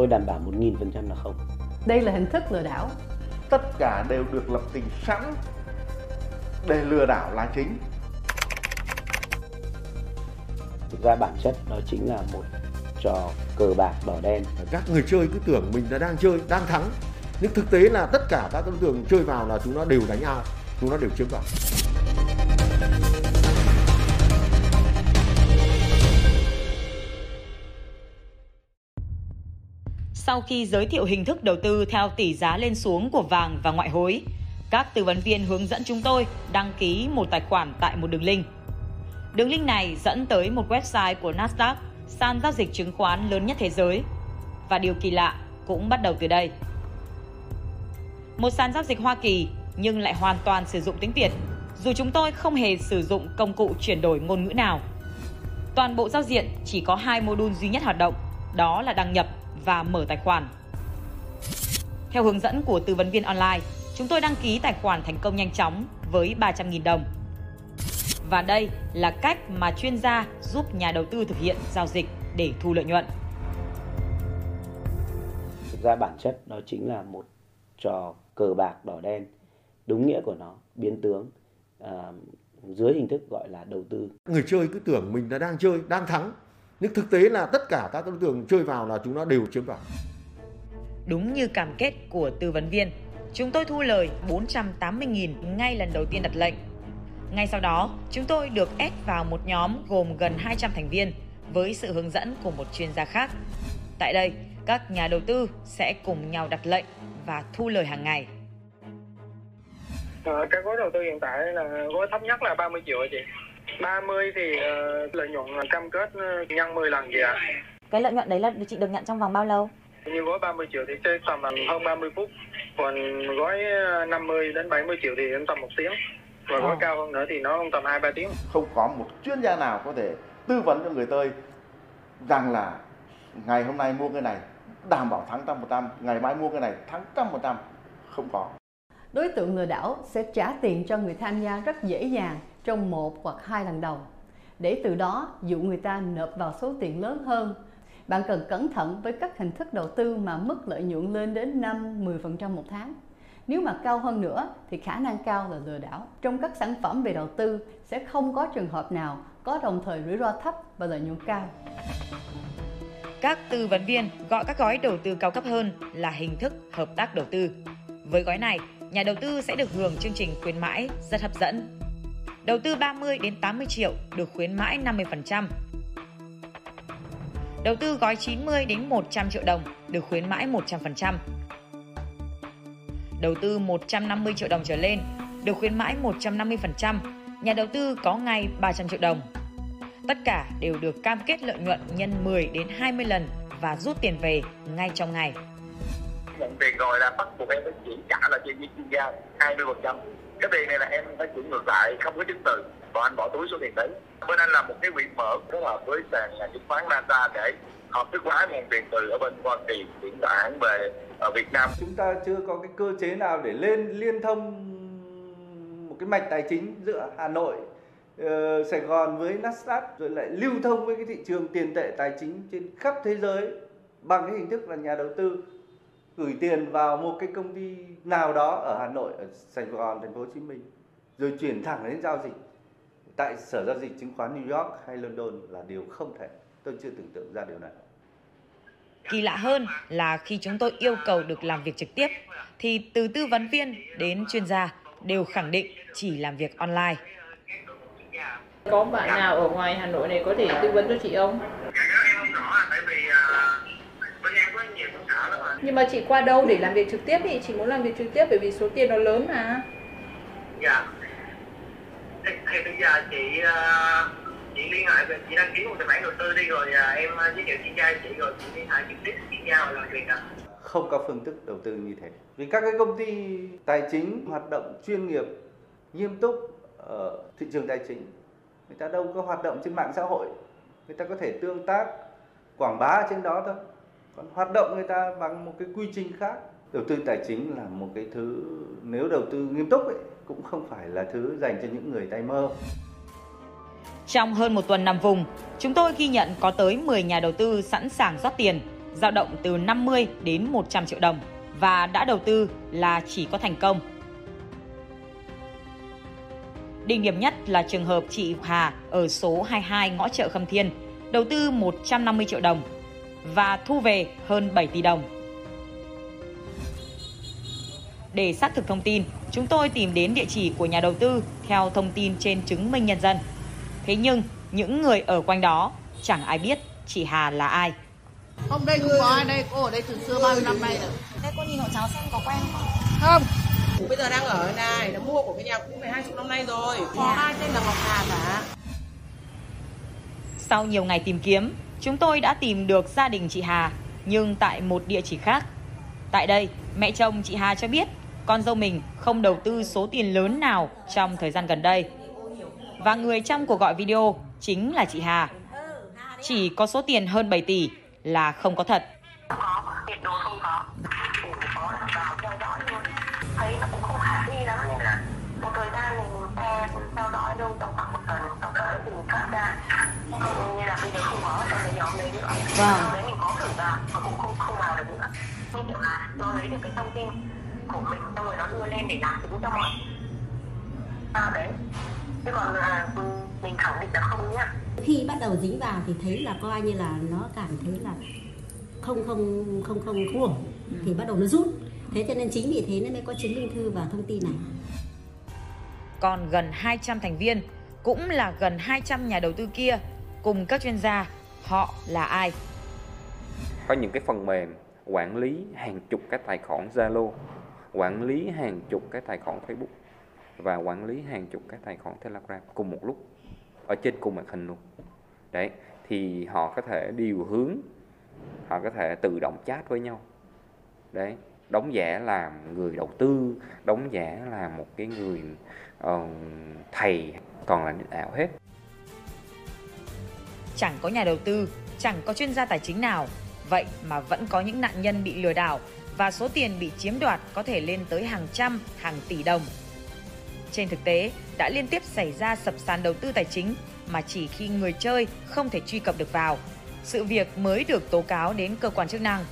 tôi đảm bảo 1.000% là không. Đây là hình thức lừa đảo. Tất cả đều được lập trình sẵn để lừa đảo là chính. Thực ra bản chất đó chính là một trò cờ bạc đỏ đen. Các người chơi cứ tưởng mình là đang chơi, đang thắng. Nhưng thực tế là tất cả các đối tượng chơi vào là chúng nó đều đánh ao, chúng nó đều chiếm vào. Sau khi giới thiệu hình thức đầu tư theo tỷ giá lên xuống của vàng và ngoại hối, các tư vấn viên hướng dẫn chúng tôi đăng ký một tài khoản tại một đường link. Đường link này dẫn tới một website của Nasdaq, sàn giao dịch chứng khoán lớn nhất thế giới. Và điều kỳ lạ cũng bắt đầu từ đây. Một sàn giao dịch Hoa Kỳ nhưng lại hoàn toàn sử dụng tiếng Việt, dù chúng tôi không hề sử dụng công cụ chuyển đổi ngôn ngữ nào. Toàn bộ giao diện chỉ có hai module duy nhất hoạt động, đó là đăng nhập và mở tài khoản. Theo hướng dẫn của tư vấn viên online, chúng tôi đăng ký tài khoản thành công nhanh chóng với 300.000 đồng. Và đây là cách mà chuyên gia giúp nhà đầu tư thực hiện giao dịch để thu lợi nhuận. Thực ra bản chất đó chính là một trò cờ bạc đỏ đen, đúng nghĩa của nó, biến tướng à, dưới hình thức gọi là đầu tư. Người chơi cứ tưởng mình là đang chơi, đang thắng. Nhưng thực tế là tất cả các đối tượng chơi vào là chúng nó đều chiếm vào. Đúng như cam kết của tư vấn viên, chúng tôi thu lời 480.000 ngay lần đầu tiên đặt lệnh. Ngay sau đó, chúng tôi được ép vào một nhóm gồm gần 200 thành viên với sự hướng dẫn của một chuyên gia khác. Tại đây, các nhà đầu tư sẽ cùng nhau đặt lệnh và thu lời hàng ngày. À, cái gói đầu tư hiện tại là gói thấp nhất là 30 triệu chị. 30 thì uh, lợi nhuận cam kết nhân 10 lần gì ạ? À? Cái lợi nhuận đấy là chị được nhận trong vòng bao lâu? Như gói 30 triệu thì chơi tầm hơn 30 phút, còn gói 50 đến 70 triệu thì tầm một tiếng và gói à. cao hơn nữa thì nó tầm 2 3 tiếng. Không có một chuyên gia nào có thể tư vấn cho người chơi rằng là ngày hôm nay mua cái này đảm bảo thắng trăm phần trăm, ngày mai mua cái này thắng trăm phần trăm, không có. Đối tượng lừa đảo sẽ trả tiền cho người tham gia rất dễ dàng trong một hoặc hai lần đầu để từ đó dụ người ta nộp vào số tiền lớn hơn. Bạn cần cẩn thận với các hình thức đầu tư mà mức lợi nhuận lên đến 5-10% một tháng. Nếu mà cao hơn nữa thì khả năng cao là lừa đảo. Trong các sản phẩm về đầu tư sẽ không có trường hợp nào có đồng thời rủi ro thấp và lợi nhuận cao. Các tư vấn viên gọi các gói đầu tư cao cấp hơn là hình thức hợp tác đầu tư. Với gói này, nhà đầu tư sẽ được hưởng chương trình khuyến mãi rất hấp dẫn. Đầu tư 30 đến 80 triệu được khuyến mãi 50%. Đầu tư gói 90 đến 100 triệu đồng được khuyến mãi 100%. Đầu tư 150 triệu đồng trở lên được khuyến mãi 150%, nhà đầu tư có ngay 300 triệu đồng. Tất cả đều được cam kết lợi nhuận nhân 10 đến 20 lần và rút tiền về ngay trong ngày. Nhận tiền rồi là bắt buộc em phải chuyển trả lại cho chuyên gia 20%. Cái tiền này là em phải chuyển ngược lại, không có chứng từ. và anh bỏ túi số tiền đấy. Bên anh là một cái quỹ mở phối hợp với sàn chứng khoán NASA để hợp thức hóa nguồn tiền từ ở bên Hoa Kỳ chuyển khoản về ở Việt Nam. Chúng ta chưa có cái cơ chế nào để lên liên thông một cái mạch tài chính giữa Hà Nội uh, Sài Gòn với Nasdaq rồi lại lưu thông với cái thị trường tiền tệ tài chính trên khắp thế giới bằng cái hình thức là nhà đầu tư gửi tiền vào một cái công ty nào đó ở Hà Nội, ở Sài Gòn, thành phố Hồ Chí Minh rồi chuyển thẳng đến giao dịch tại sở giao dịch chứng khoán New York hay London là điều không thể. Tôi chưa tưởng tượng ra điều này. Kỳ lạ hơn là khi chúng tôi yêu cầu được làm việc trực tiếp thì từ tư vấn viên đến chuyên gia đều khẳng định chỉ làm việc online. Có bạn nào ở ngoài Hà Nội này có thể tư vấn cho chị không? Nhưng mà chị qua đâu để làm việc trực tiếp thì chị muốn làm việc trực tiếp bởi vì số tiền nó lớn mà. Dạ. Thì, thì bây giờ chị uh, chị liên hệ về chị đăng ký một tài khoản đầu tư đi rồi uh, em giới thiệu chuyên gia chị rồi chị liên hệ trực tiếp chuyên gia và làm việc ạ. Không có phương thức đầu tư như thế. Vì các cái công ty tài chính hoạt động chuyên nghiệp, nghiêm túc ở thị trường tài chính người ta đâu có hoạt động trên mạng xã hội người ta có thể tương tác quảng bá trên đó thôi còn hoạt động người ta bằng một cái quy trình khác. Đầu tư tài chính là một cái thứ nếu đầu tư nghiêm túc ấy, cũng không phải là thứ dành cho những người tay mơ. Trong hơn một tuần nằm vùng, chúng tôi ghi nhận có tới 10 nhà đầu tư sẵn sàng rót tiền dao động từ 50 đến 100 triệu đồng và đã đầu tư là chỉ có thành công. Đỉnh điểm nhất là trường hợp chị Hà ở số 22 ngõ chợ Khâm Thiên, đầu tư 150 triệu đồng và thu về hơn 7 tỷ đồng. Để xác thực thông tin, chúng tôi tìm đến địa chỉ của nhà đầu tư theo thông tin trên chứng minh nhân dân. Thế nhưng, những người ở quanh đó chẳng ai biết chị Hà là ai. Không, đây không có ai đây, cô ở đây từ xưa bao nhiêu năm nay rồi. Đây cô nhìn hộ cháu xem có quen không? Không, bây giờ đang ở này, nó mua của cái nhà cũ này hai chục năm nay rồi. Có ai tên là Ngọc Hà cả. Sau nhiều ngày tìm kiếm, chúng tôi đã tìm được gia đình chị Hà, nhưng tại một địa chỉ khác. Tại đây, mẹ chồng chị Hà cho biết con dâu mình không đầu tư số tiền lớn nào trong thời gian gần đây. Và người trong cuộc gọi video chính là chị Hà. Chỉ có số tiền hơn 7 tỷ là không có thật. tuyệt đối không có chỉ có vào theo dõi luôn thấy nó cũng không khả thi lắm nên là một thời gian mình xem theo dõi đâu tầm khoảng một tuần sau đó thì mình thoát ra như là bây giờ không có trong cái nhóm đấy nữa Vâng. đấy mình có thử vào mà cũng không không vào được nữa. Như kiểu là nó lấy được cái thông tin của mình xong rồi nó đưa lên để làm chứng cho mọi à, đấy. Chứ còn là mình khẳng định là không nhá. Khi bắt đầu dính vào thì thấy là coi như là nó cảm thấy là không không không không không ổn thì bắt đầu nó rút. Thế cho nên chính vì thế nó mới có chứng minh thư và thông tin này. Còn gần 200 thành viên, cũng là gần 200 nhà đầu tư kia, cùng các chuyên gia, họ là ai? có những cái phần mềm quản lý hàng chục cái tài khoản Zalo, quản lý hàng chục cái tài khoản Facebook và quản lý hàng chục cái tài khoản Telegram cùng một lúc ở trên cùng màn hình luôn. Đấy, thì họ có thể điều hướng, họ có thể tự động chat với nhau. Đấy, đóng giả làm người đầu tư, đóng giả là một cái người uh, thầy, còn là nick ảo hết. Chẳng có nhà đầu tư, chẳng có chuyên gia tài chính nào, vậy mà vẫn có những nạn nhân bị lừa đảo và số tiền bị chiếm đoạt có thể lên tới hàng trăm, hàng tỷ đồng. Trên thực tế, đã liên tiếp xảy ra sập sàn đầu tư tài chính mà chỉ khi người chơi không thể truy cập được vào, sự việc mới được tố cáo đến cơ quan chức năng.